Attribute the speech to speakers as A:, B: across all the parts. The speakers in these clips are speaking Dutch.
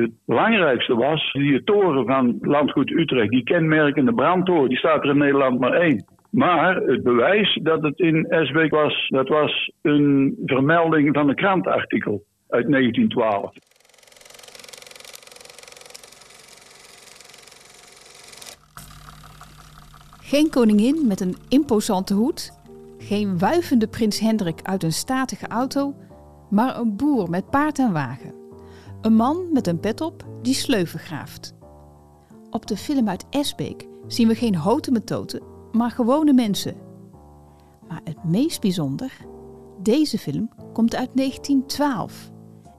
A: Het belangrijkste was die toren van Landgoed Utrecht, die kenmerkende brandtoren, die staat er in Nederland maar één. Maar het bewijs dat het in Esbeek was, dat was een vermelding van een krantartikel uit 1912.
B: Geen koningin met een imposante hoed, geen wuivende prins Hendrik uit een statige auto, maar een boer met paard en wagen. Een man met een pet op die sleuven graaft. Op de film uit Esbeek zien we geen houten metoten, maar gewone mensen. Maar het meest bijzonder, deze film komt uit 1912.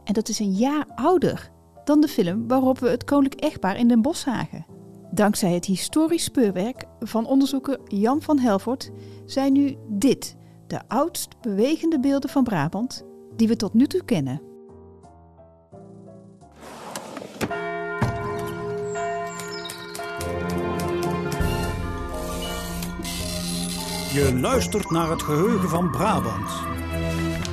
B: En dat is een jaar ouder dan de film waarop we het koninklijk echtpaar in Den Bosch zagen. Dankzij het historisch speurwerk van onderzoeker Jan van Helvoort zijn nu dit de oudst bewegende beelden van Brabant die we tot nu toe kennen.
C: Je luistert naar het geheugen van Brabant.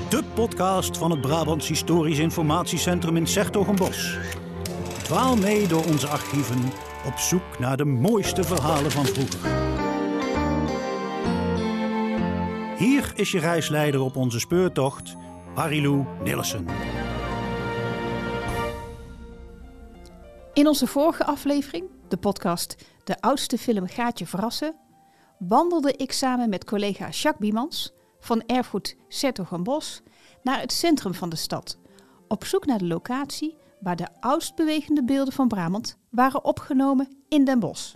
C: De podcast van het Brabants Historisch Informatiecentrum in Sertogenbos. Dwaal mee door onze archieven op zoek naar de mooiste verhalen van vroeger. Hier is je reisleider op onze speurtocht, Marilou Nillissen.
B: In onze vorige aflevering, de podcast De oudste film gaat je verrassen, wandelde ik samen met collega Jacques Biemans van Erfgoed Bos naar het centrum van de stad, op zoek naar de locatie waar de oudst bewegende beelden van Brabant waren opgenomen in Den Bosch.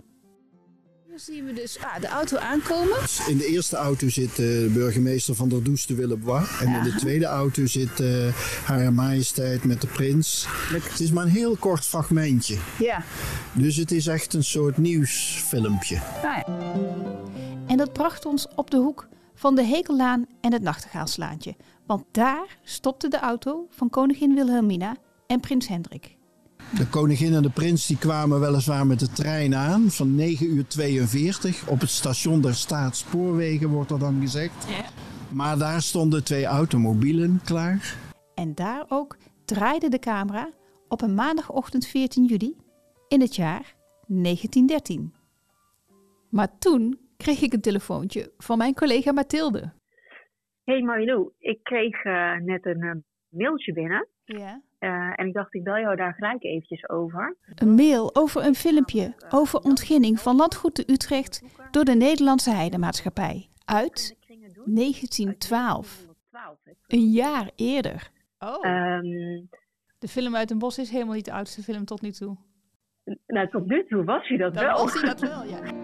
B: Nu zien we dus ah, de auto aankomen.
D: In de eerste auto zit de burgemeester van der Does de Willebois. En in de tweede auto zit uh, Haar Majesteit met de prins. Het is maar een heel kort fragmentje.
B: Ja.
D: Dus het is echt een soort nieuwsfilmpje.
B: Ah, ja. En dat bracht ons op de hoek van de Hekellaan en het Nachtegaalslaantje. Want daar stopte de auto van koningin Wilhelmina en prins Hendrik.
D: De koningin en de prins die kwamen weliswaar met de trein aan van 9 uur 42 op het station der Staatsspoorwegen, wordt er dan gezegd. Ja. Maar daar stonden twee automobielen klaar.
B: En daar ook draaide de camera op een maandagochtend 14 juli in het jaar 1913. Maar toen kreeg ik een telefoontje van mijn collega Mathilde.
E: Hey Marilou, ik kreeg uh, net een uh, mailtje binnen.
B: Ja.
E: Uh, en ik dacht, ik bel jou daar gelijk eventjes over.
B: Een mail over een filmpje over ontginning van landgoed de Utrecht door de Nederlandse Heidemaatschappij uit 1912. Een jaar eerder.
E: Oh. Um,
B: de film uit een bos is helemaal niet de oudste film tot nu toe.
E: Nou, tot nu toe was hij dat
B: Dan
E: wel.
B: was hij dat wel, ja.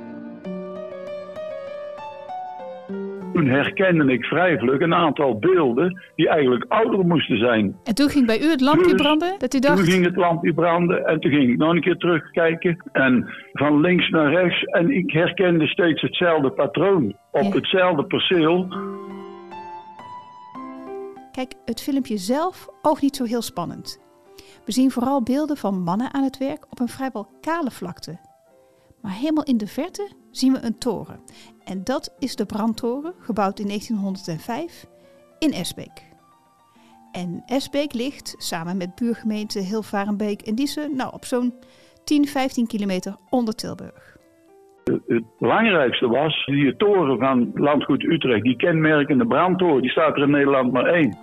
A: Toen herkende ik vrij vlug een aantal beelden die eigenlijk ouder moesten zijn.
B: En toen ging bij u het lampje
A: Dus
B: branden? Dat u dacht,
A: Toen ging het lampje branden en toen ging ik nog een keer terugkijken. En van links naar rechts. En ik herkende steeds hetzelfde patroon. Op
B: Ja.
A: hetzelfde perceel.
B: kijk, het filmpje zelf oogt niet zo heel spannend. We zien vooral beelden van mannen aan het werk op een vrijwel kale vlakte. Maar helemaal in de verte zien we een toren. En dat is de brandtoren, gebouwd in 1905 in Esbeek. En Esbeek ligt, samen met buurgemeenten Hilvarenbeek en Diezen, nou op zo'n 10, 15 kilometer onder Tilburg.
A: Het belangrijkste was die toren van Landgoed Utrecht. Die kenmerkende brandtoren. Die staat er in Nederland maar één.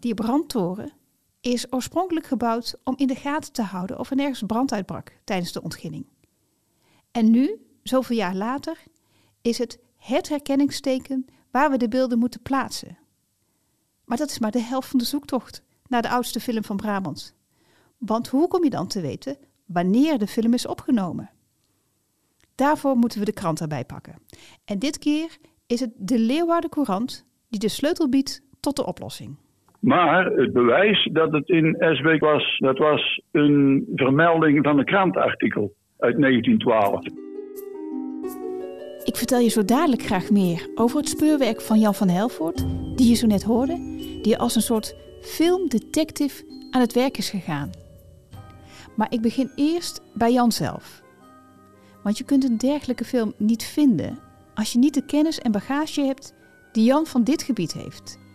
B: Die brandtoren is oorspronkelijk gebouwd om in de gaten te houden of er nergens brand uitbrak tijdens de ontginning. En nu, zoveel jaar later, is het het herkenningsteken waar we de beelden moeten plaatsen. Maar dat is maar de helft van de zoektocht naar de oudste film van Brabant. Want hoe kom je dan te weten wanneer de film is opgenomen? Daarvoor moeten we de krant erbij pakken. En dit keer is het de Leeuwarden Courant die de sleutel biedt tot de oplossing.
A: Maar het bewijs dat het in Esbeek was, dat was een vermelding van een krantartikel uit 1912.
B: Ik vertel je zo dadelijk graag meer over het speurwerk van Jan van Helvoort, die je zo net hoorde, die als een soort filmdetective aan het werk is gegaan. Maar ik begin eerst bij Jan zelf. Want je kunt een dergelijke film niet vinden als je niet de kennis en bagage hebt die Jan van dit gebied heeft.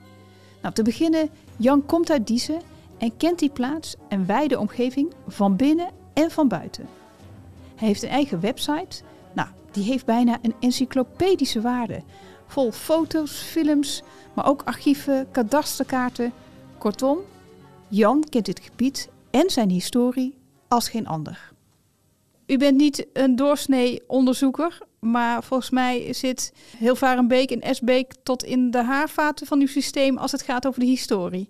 B: Nou, te beginnen Jan komt uit Diezen en kent die plaats en wijde omgeving van binnen en van buiten. Hij heeft een eigen website. Nou, die heeft bijna een encyclopedische waarde. Vol foto's, films, maar ook archieven, kadasterkaarten. Kortom, Jan kent dit gebied en zijn historie als geen ander. U bent niet een doorsnee onderzoeker, maar volgens mij zit heel Varenbeek en Esbeek tot in de haarvaten van uw systeem als het gaat over de historie.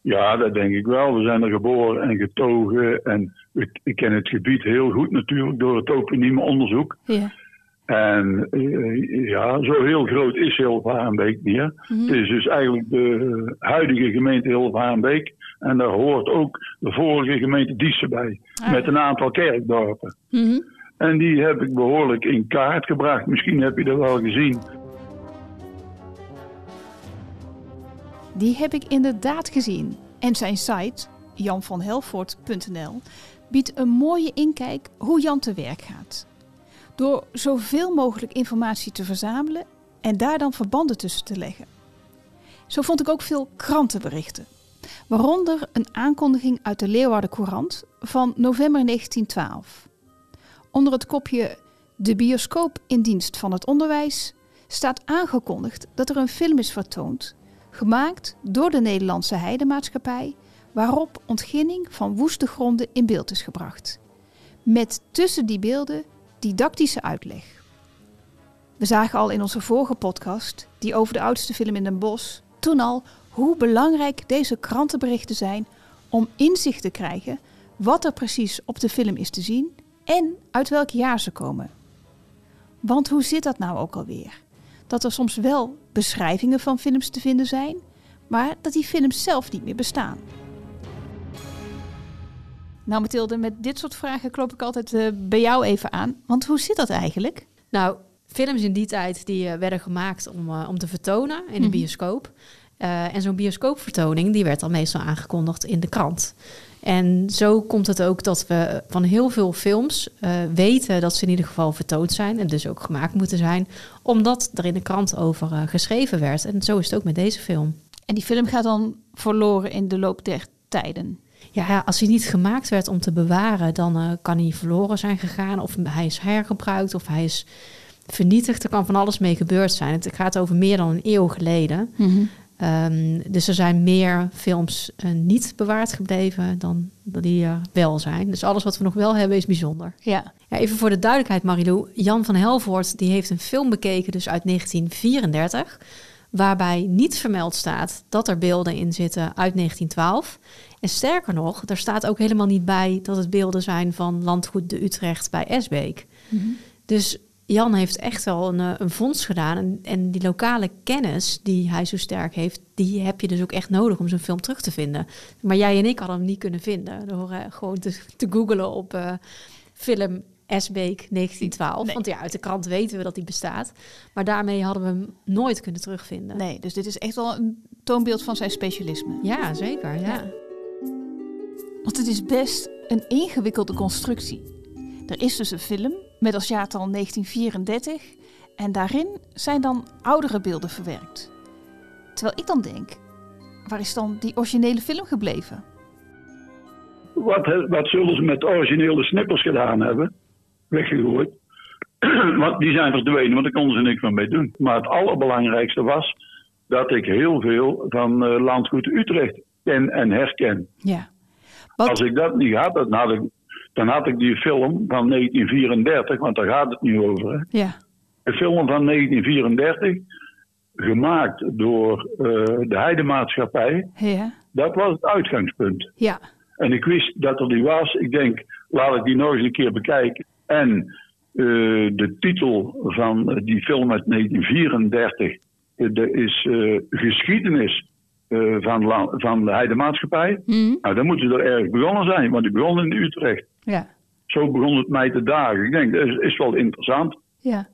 A: Ja, dat denk ik wel. We zijn er geboren en getogen. En ik, ik ken het gebied heel goed natuurlijk door het toponieme onderzoek.
B: Ja.
A: En eh, ja, zo heel groot is Hilvarenbeek niet. Hè?
B: Mhm.
A: Het is dus eigenlijk de huidige gemeente Hilvarenbeek. En daar hoort ook de vorige gemeente Diessen bij.
B: Ah.
A: Met een aantal kerkdorpen.
B: Mhm.
A: En die heb ik behoorlijk in kaart gebracht. Misschien heb je dat wel gezien.
B: Die heb ik inderdaad gezien. En zijn site, janvanhelvoort.nl, biedt een mooie inkijk hoe Jan te werk gaat. Door zoveel mogelijk informatie te verzamelen en daar dan verbanden tussen te leggen. Zo vond ik ook veel krantenberichten. Waaronder een aankondiging uit de Leeuwarden Courant van november 1912. Onder het kopje De bioscoop in dienst van het onderwijs staat aangekondigd dat er een film is vertoond gemaakt door de Nederlandse Heidemaatschappij, waarop ontginning van woeste gronden in beeld is gebracht. Met tussen die beelden didactische uitleg. We zagen al in onze vorige podcast, die over de oudste film in Den Bosch, toen al hoe belangrijk deze krantenberichten zijn om inzicht te krijgen wat er precies op de film is te zien en uit welk jaar ze komen. Want hoe zit dat nou ook alweer? dat er soms wel beschrijvingen van films te vinden zijn, maar dat die films zelf niet meer bestaan. Nou, Mathilde, met dit soort vragen klop ik altijd eh, bij jou even aan. Want hoe zit dat eigenlijk?
F: Nou, films in die tijd die eh, werden gemaakt om, eh, om te vertonen in een
B: Mhm.
F: bioscoop. Eh, en zo'n bioscoopvertoning die werd dan meestal aangekondigd in de krant. En zo komt het ook dat we van heel veel films eh, weten dat ze in ieder geval vertoond zijn en dus ook gemaakt moeten zijn, omdat er in de krant over eh, geschreven werd. En zo is het ook met deze film.
B: En die film gaat dan verloren in de loop der tijden.
F: Ja, als hij niet gemaakt werd om te bewaren, dan kan hij verloren zijn gegaan. Of hij is hergebruikt, of hij is vernietigd. Er kan van alles mee gebeurd zijn. Het gaat over meer dan een eeuw geleden. Ehm, dus er zijn meer films eh, niet bewaard gebleven dan die er wel zijn. Dus alles wat we nog wel hebben is bijzonder.
B: Ja.
F: Ja, even voor de duidelijkheid, Marilou. Jan van Helvoort die heeft een film bekeken, dus uit 1934, waarbij niet vermeld staat dat er beelden in zitten uit 1912. En sterker nog, er staat ook helemaal niet bij dat het beelden zijn van landgoed de Utrecht bij Esbeek. Dus Jan heeft echt wel een, eh, een fonds gedaan. En, en die lokale kennis die hij zo sterk heeft, die heb je dus ook echt nodig om zo'n film terug te vinden. Maar jij en ik hadden hem niet kunnen vinden door gewoon te, te googelen op eh, film Esbeek 1912.
B: Nee.
F: Want ja, uit de krant weten we dat die bestaat. Maar daarmee hadden we hem nooit kunnen terugvinden.
B: Nee, dus dit is echt wel een toonbeeld van zijn specialisme.
F: Ja, zeker. Ja.
B: Want het is best een ingewikkelde constructie. Er is dus een film met als jaartal 1934 en daarin zijn dan oudere beelden verwerkt. Terwijl ik dan denk, waar is dan die originele film gebleven?
A: Wat, wat zullen ze met originele snippers gedaan hebben? Weggegooid. want die zijn verdwenen, want daar konden ze niks meer mee doen. Maar het allerbelangrijkste was dat ik heel veel van eh, landgoed Utrecht ken en herken.
B: Ja.
A: Als ik dat niet had, dan had ik, dan had ik die film van 1934, want daar gaat het nu over. Hè?
B: ja.
A: Een film van 1934, gemaakt door eh, de Heidemaatschappij.
B: Ja.
A: Dat was het uitgangspunt.
B: Ja.
A: En ik wist dat er die was. Ik denk, laat ik die nog eens een keer bekijken. En eh, de titel van eh, die film uit 1934 eh, dat is geschiedenis eh, van, la- van de Heidemaatschappij.
B: Mhm.
A: Nou, dan moeten ze er erg begonnen zijn, want die begon in Utrecht.
B: Ja.
A: Zo begon het mij te dagen. Ik denk, dat is, is wel interessant.
B: Ja.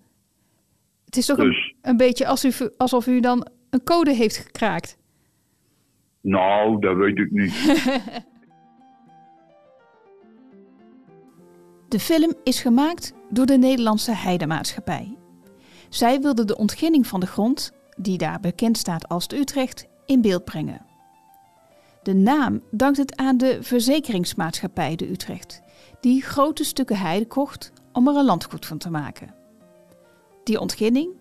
B: Het is toch een,
A: Dus,
B: een beetje alsof u, alsof u dan een code heeft gekraakt.
A: nou, dat weet ik niet.
B: De film is gemaakt door de Nederlandse Heidemaatschappij. Zij wilde de ontginning van de grond, die daar bekend staat als de Utrecht, in beeld brengen. De naam dankt het aan de verzekeringsmaatschappij de Utrecht, die grote stukken heide kocht om er een landgoed van te maken. Die ontginning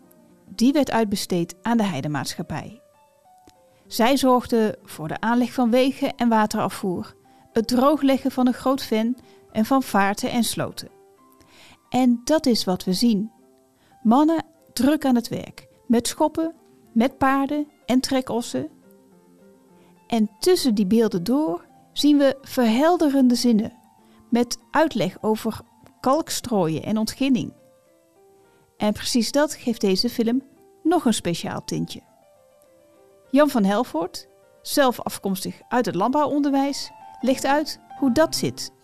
B: die werd uitbesteed aan de heidemaatschappij. Zij zorgden voor de aanleg van wegen en waterafvoer, het droogleggen van een groot ven en van vaarten en sloten. En dat is wat we zien. Mannen druk aan het werk, met schoppen, met paarden en trekossen. En tussen die beelden door zien we verhelderende zinnen, met uitleg over kalkstrooien en ontginning. En precies dat geeft deze film nog een speciaal tintje. Jan van Helvoort, zelf afkomstig uit het landbouwonderwijs, legt uit hoe dat zit.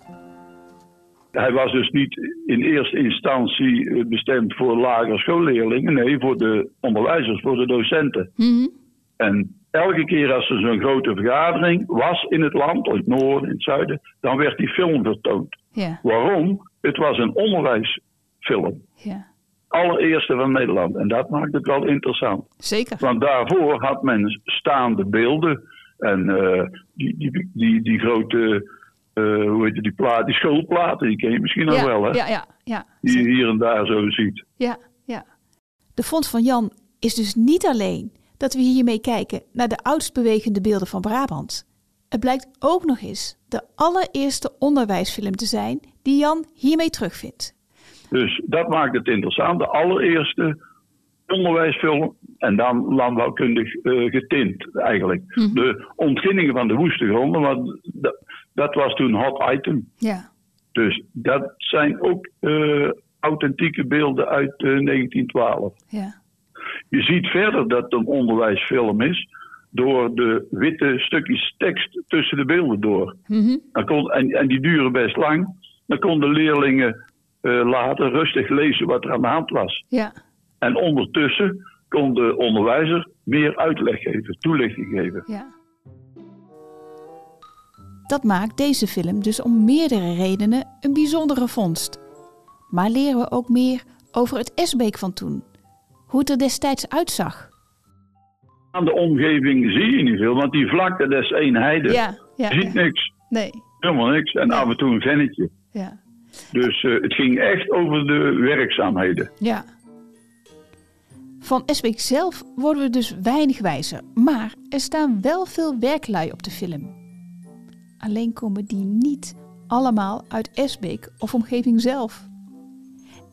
A: Hij was dus niet in eerste instantie eh, bestemd voor lagere schoolleerlingen, nee, voor de onderwijzers, voor de docenten.
B: Mhm.
A: En elke keer als er zo'n grote vergadering was in het land, in het noorden, in het zuiden, dan werd die film vertoond.
B: Ja,
A: Waarom? Het was een onderwijsfilm.
B: ja,
A: Allereerste van Nederland. En dat maakt het wel interessant.
B: zeker.
A: Want daarvoor had men staande beelden. En eh, die, die, die, die grote, eh, hoe heet het, die, plaat, die schoolplaten, die ken je misschien nog
B: ja,
A: wel, hè?
B: ja, ja, ja,
A: Die je hier en daar zo ziet.
B: ja, ja. De Fonds van Jan is dus niet alleen dat we hiermee kijken naar de oudst bewegende beelden van Brabant. Het blijkt ook nog eens de allereerste onderwijsfilm te zijn die Jan hiermee terugvindt.
A: Dus dat maakt het interessant. De allereerste onderwijsfilm en dan landbouwkundig eh, getint eigenlijk. De ontginningen van de woeste gronden, want dat, dat was toen hot item.
B: Ja,
A: Dus dat zijn ook eh, authentieke beelden uit eh, 1912.
B: ja,
A: Je ziet verder dat het een onderwijsfilm is door de witte stukjes tekst tussen de beelden door.
B: Mhm.
A: Dan kon, en, en die duren best lang. Dan konden leerlingen eh, later rustig lezen wat er aan de hand was.
B: ja,
A: En ondertussen kon de onderwijzer meer uitleg geven, toelichting geven.
B: ja. Dat maakt deze film dus om meerdere redenen een bijzondere vondst. Maar leren we ook meer over het Esbeek van toen. Hoe het er destijds uitzag.
A: Aan de omgeving zie je niet veel, want die vlakte, dat is één heide.
B: Ja, ja,
A: Je ziet
B: ja.
A: niks,
B: Nee,
A: helemaal niks. En
B: Nee.
A: af en toe een vennetje.
B: ja.
A: Dus eh, het ging echt over de werkzaamheden.
B: Ja. Van Esbeek zelf worden we dus weinig wijzer, maar er staan wel veel werklui op de film. Alleen komen die niet allemaal uit Esbeek of omgeving zelf.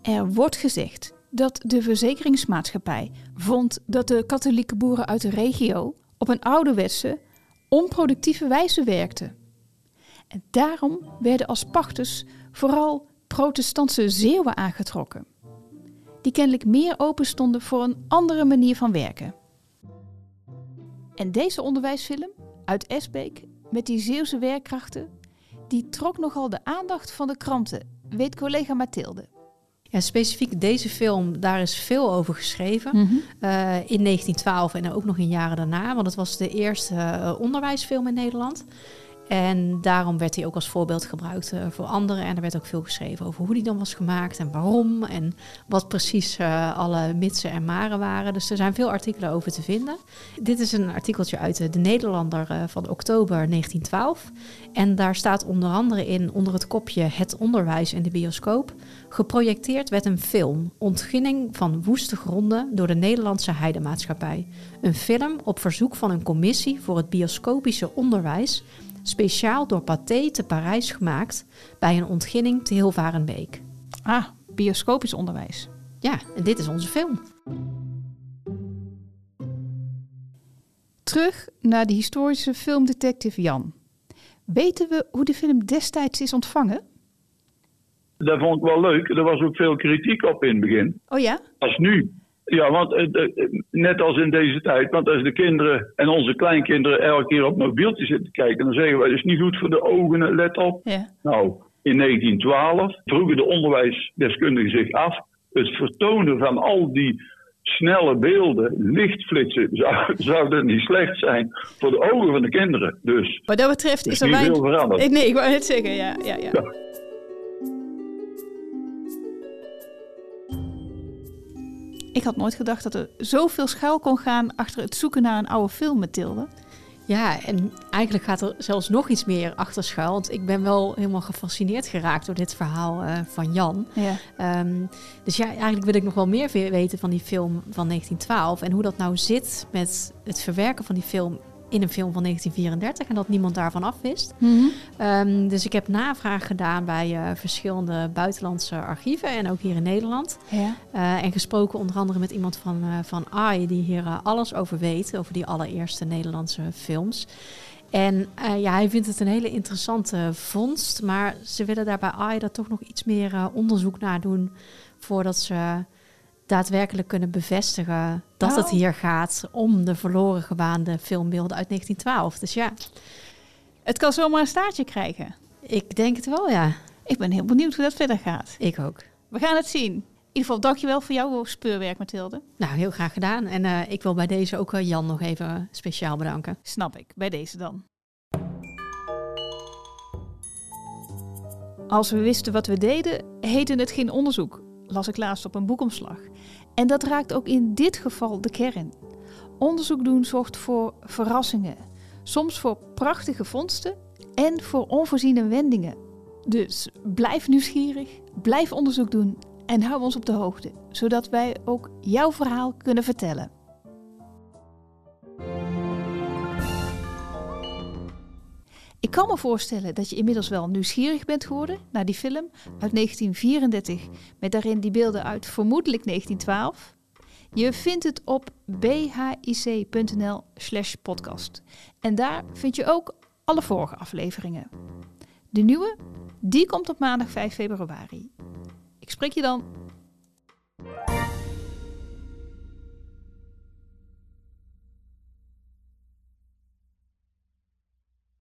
B: Er wordt gezegd dat de verzekeringsmaatschappij vond dat de katholieke boeren uit de regio op een ouderwetse, onproductieve wijze werkten. En daarom werden als pachters vooral protestantse Zeeuwen aangetrokken die kennelijk meer open stonden voor een andere manier van werken. En deze onderwijsfilm uit Esbeek met die Zeeuwse werkkrachten, die trok nogal de aandacht van de kranten, weet collega Mathilde.
F: Ja, specifiek deze film, daar is veel over geschreven. Eh, in 1912 en ook nog in jaren daarna. Want het was de eerste eh, onderwijsfilm in Nederland. En daarom werd hij ook als voorbeeld gebruikt eh, voor anderen. En er werd ook veel geschreven over hoe die dan was gemaakt en waarom. En wat precies eh, alle mitsen en maren waren. Dus er zijn veel artikelen over te vinden. Dit is een artikeltje uit eh, de Nederlander van oktober 1912. En daar staat onder andere in, onder het kopje Het onderwijs in de bioscoop. Geprojecteerd werd een film, Ontginning van woeste gronden door de Nederlandse Heidemaatschappij. Een film op verzoek van een commissie voor het bioscopische onderwijs, speciaal door Pathé te Parijs gemaakt bij een ontginning te Hilvarenbeek.
B: Ah, bioscopisch onderwijs.
F: Ja, en dit is onze film.
B: Terug naar de historische filmdetective Jan. Weten we hoe de film destijds is ontvangen?
A: Dat vond ik wel leuk. Er was ook veel kritiek op in het begin.
B: Oh ja?
A: Als nu. Ja, want eh, eh, net als in deze tijd. Want als de kinderen en onze kleinkinderen elke keer op mobieltjes zitten kijken, dan zeggen wij, dat is niet goed voor de ogen, let op.
B: Ja.
A: Nou, in 1912 vroegen de onderwijsdeskundigen zich af. Het vertonen van al die snelle beelden, lichtflitsen, zou, zou dat niet slecht zijn voor de ogen van de kinderen. Dus
B: Wat dat betreft is
A: is
B: er
A: niet veel
B: weinig...
A: veranderd.
B: Eh, Nee, ik wou net zeggen, ja. ja, ja.
A: Ja.
B: Ik had nooit gedacht dat er zoveel schuil kon gaan achter het zoeken naar een oude film, Mathilde.
F: Ja, en eigenlijk gaat er zelfs nog iets meer achter schuil. Want ik ben wel helemaal gefascineerd geraakt door dit verhaal uh, van Jan.
B: Ja.
F: Um, dus ja, eigenlijk wil ik nog wel meer weten van die film van 1912. En hoe dat nou zit met het verwerken van die film in een film van 1934 en dat niemand daarvan afwist.
B: Mm
F: um, dus ik heb navraag gedaan bij uh, verschillende buitenlandse archieven en ook hier in Nederland.
B: Ja.
F: Uh, en gesproken onder andere met iemand van, uh, van AI die hier alles over weet, over die allereerste Nederlandse films. En ja, hij vindt het een hele interessante vondst, maar ze willen daar bij AI daar toch nog iets meer onderzoek naar doen voordat ze daadwerkelijk kunnen bevestigen dat
B: Nou.
F: het hier gaat om de verloren gewaande filmbeelden uit 1912. Dus ja,
B: Het kan zomaar een staartje krijgen.
F: ik denk het wel, ja.
B: Ik ben heel benieuwd hoe dat verder gaat.
F: Ik ook.
B: We gaan het zien. In ieder geval, dankjewel voor jouw speurwerk, Mathilde.
F: Nou, heel graag gedaan. En eh, ik wil bij deze ook eh, Jan nog even speciaal bedanken.
B: Snap ik, bij deze dan. Als we wisten wat we deden, heette het geen onderzoek, las ik laatst op een boekomslag. En dat raakt ook in dit geval de kern. Onderzoek doen zorgt voor verrassingen, soms voor prachtige vondsten en voor onvoorziene wendingen. Dus blijf nieuwsgierig, blijf onderzoek doen en hou ons op de hoogte, zodat wij ook jouw verhaal kunnen vertellen. Ik kan me voorstellen dat je inmiddels wel nieuwsgierig bent geworden naar die film uit 1934, met daarin die beelden uit vermoedelijk 1912. Je vindt het op bhic.nl/slash podcast. En daar vind je ook alle vorige afleveringen. De nieuwe, die komt op maandag 5 februari. Ik spreek je dan.